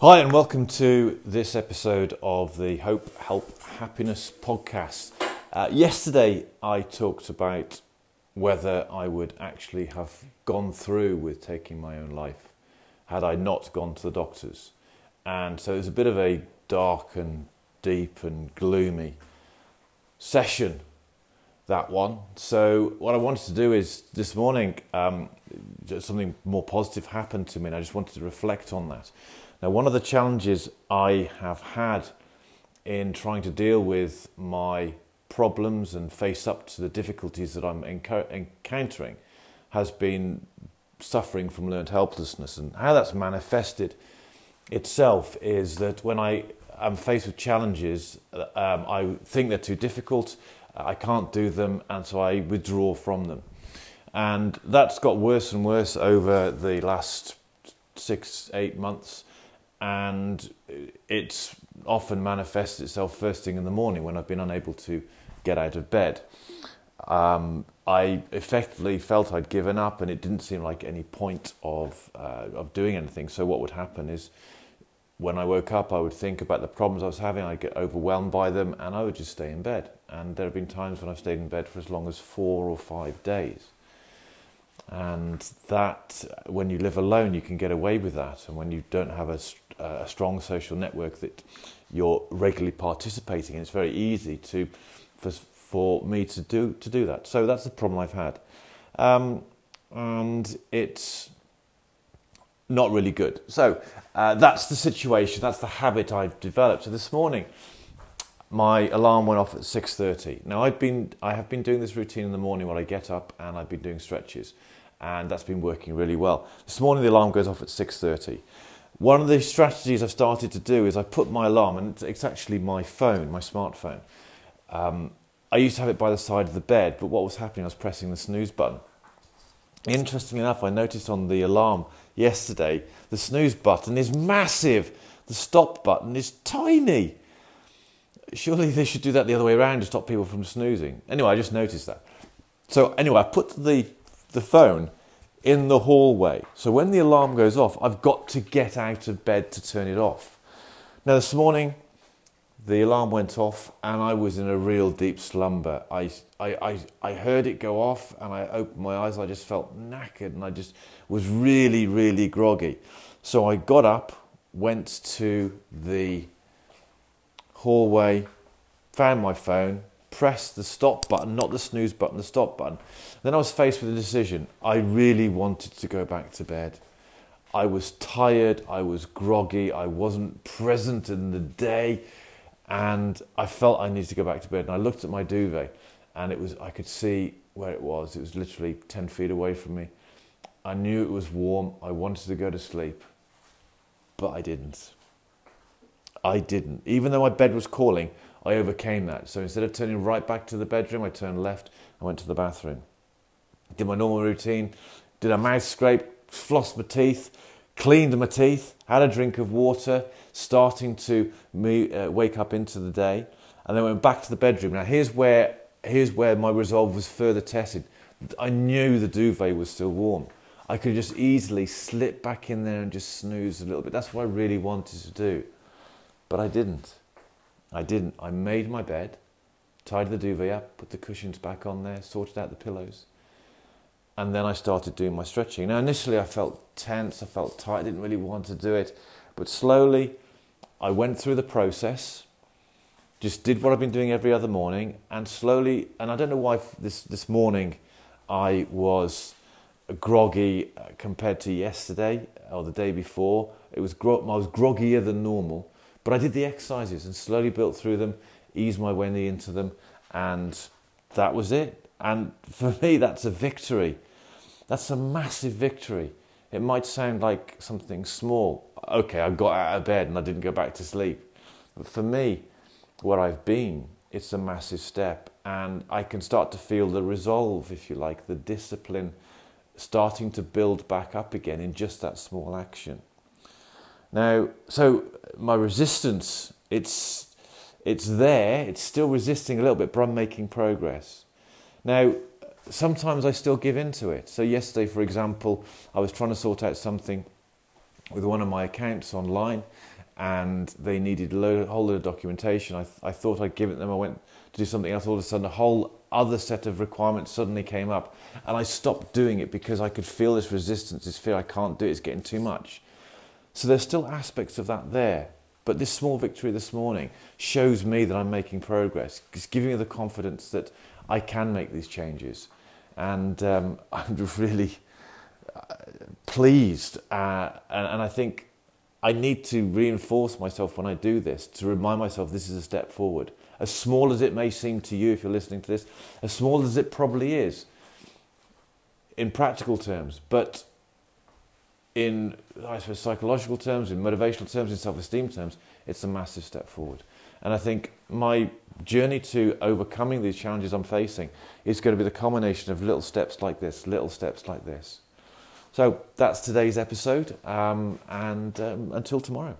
Hi, and welcome to this episode of the Hope, Help, Happiness podcast. Uh, yesterday, I talked about whether I would actually have gone through with taking my own life had I not gone to the doctors. And so it was a bit of a dark and deep and gloomy session, that one. So, what I wanted to do is this morning, um, something more positive happened to me, and I just wanted to reflect on that. Now, one of the challenges I have had in trying to deal with my problems and face up to the difficulties that I'm enco- encountering has been suffering from learned helplessness. And how that's manifested itself is that when I am faced with challenges, um, I think they're too difficult, I can't do them, and so I withdraw from them. And that's got worse and worse over the last six, eight months and it's often manifests itself first thing in the morning when I've been unable to get out of bed. Um, I effectively felt I'd given up, and it didn't seem like any point of uh, of doing anything. So what would happen is, when I woke up, I would think about the problems I was having. I'd get overwhelmed by them, and I would just stay in bed. And there have been times when I've stayed in bed for as long as four or five days. And that, when you live alone, you can get away with that. And when you don't have a a strong social network that you're regularly participating in. It's very easy to for, for me to do to do that. So that's the problem I've had, um, and it's not really good. So uh, that's the situation. That's the habit I've developed. So this morning, my alarm went off at six thirty. Now I've been I have been doing this routine in the morning when I get up, and I've been doing stretches, and that's been working really well. This morning the alarm goes off at six thirty. One of the strategies I've started to do is I put my alarm, and it's actually my phone, my smartphone. Um, I used to have it by the side of the bed, but what was happening, I was pressing the snooze button. Interestingly enough, I noticed on the alarm yesterday, the snooze button is massive, the stop button is tiny. Surely they should do that the other way around to stop people from snoozing. Anyway, I just noticed that. So, anyway, I put the, the phone in the hallway. So when the alarm goes off, I've got to get out of bed to turn it off. Now, this morning, the alarm went off and I was in a real deep slumber. I, I, I, I heard it go off and I opened my eyes. I just felt knackered and I just was really, really groggy. So I got up, went to the hallway, found my phone, pressed the stop button, not the snooze button, the stop button. Then I was faced with a decision. I really wanted to go back to bed. I was tired, I was groggy, I wasn't present in the day, and I felt I needed to go back to bed. And I looked at my duvet, and it was I could see where it was. It was literally 10 feet away from me. I knew it was warm. I wanted to go to sleep, but I didn't. I didn't. Even though my bed was calling, I overcame that. So instead of turning right back to the bedroom, I turned left. I went to the bathroom. Did my normal routine. Did a mouth scrape, flossed my teeth, cleaned my teeth, had a drink of water, starting to uh, wake up into the day, and then went back to the bedroom. Now here's where here's where my resolve was further tested. I knew the duvet was still warm. I could just easily slip back in there and just snooze a little bit. That's what I really wanted to do. But I didn't. I didn't. I made my bed, tied the duvet up, put the cushions back on there, sorted out the pillows, and then I started doing my stretching. Now, initially, I felt tense, I felt tight, I didn't really want to do it, but slowly I went through the process, just did what I've been doing every other morning, and slowly, and I don't know why this, this morning I was groggy uh, compared to yesterday or the day before. It was gro- I was groggier than normal but I did the exercises and slowly built through them, eased my way into them, and that was it. And for me, that's a victory. That's a massive victory. It might sound like something small. Okay, I got out of bed and I didn't go back to sleep. But for me, where I've been, it's a massive step. And I can start to feel the resolve, if you like, the discipline starting to build back up again in just that small action. Now, so uh, my resistance, it's, it's there, it's still resisting a little bit, but I'm making progress. Now, sometimes I still give in to it. So, yesterday, for example, I was trying to sort out something with one of my accounts online, and they needed a whole lot of documentation. I, I thought I'd give it them. I went to do something else. All of a sudden, a whole other set of requirements suddenly came up, and I stopped doing it because I could feel this resistance, this fear. I can't do it. It's getting too much. So there's still aspects of that there. But this small victory this morning shows me that I'm making progress. It's giving me the confidence that I can make these changes. And um, I'm really uh, pleased. Uh, and, and I think I need to reinforce myself when I do this to remind myself this is a step forward. As small as it may seem to you if you're listening to this, as small as it probably is in practical terms, but in I suppose psychological terms, in motivational terms, in self-esteem terms, it's a massive step forward. And I think my journey to overcoming these challenges I'm facing is going to be the culmination of little steps like this, little steps like this. So that's today's episode, um, and um, until tomorrow.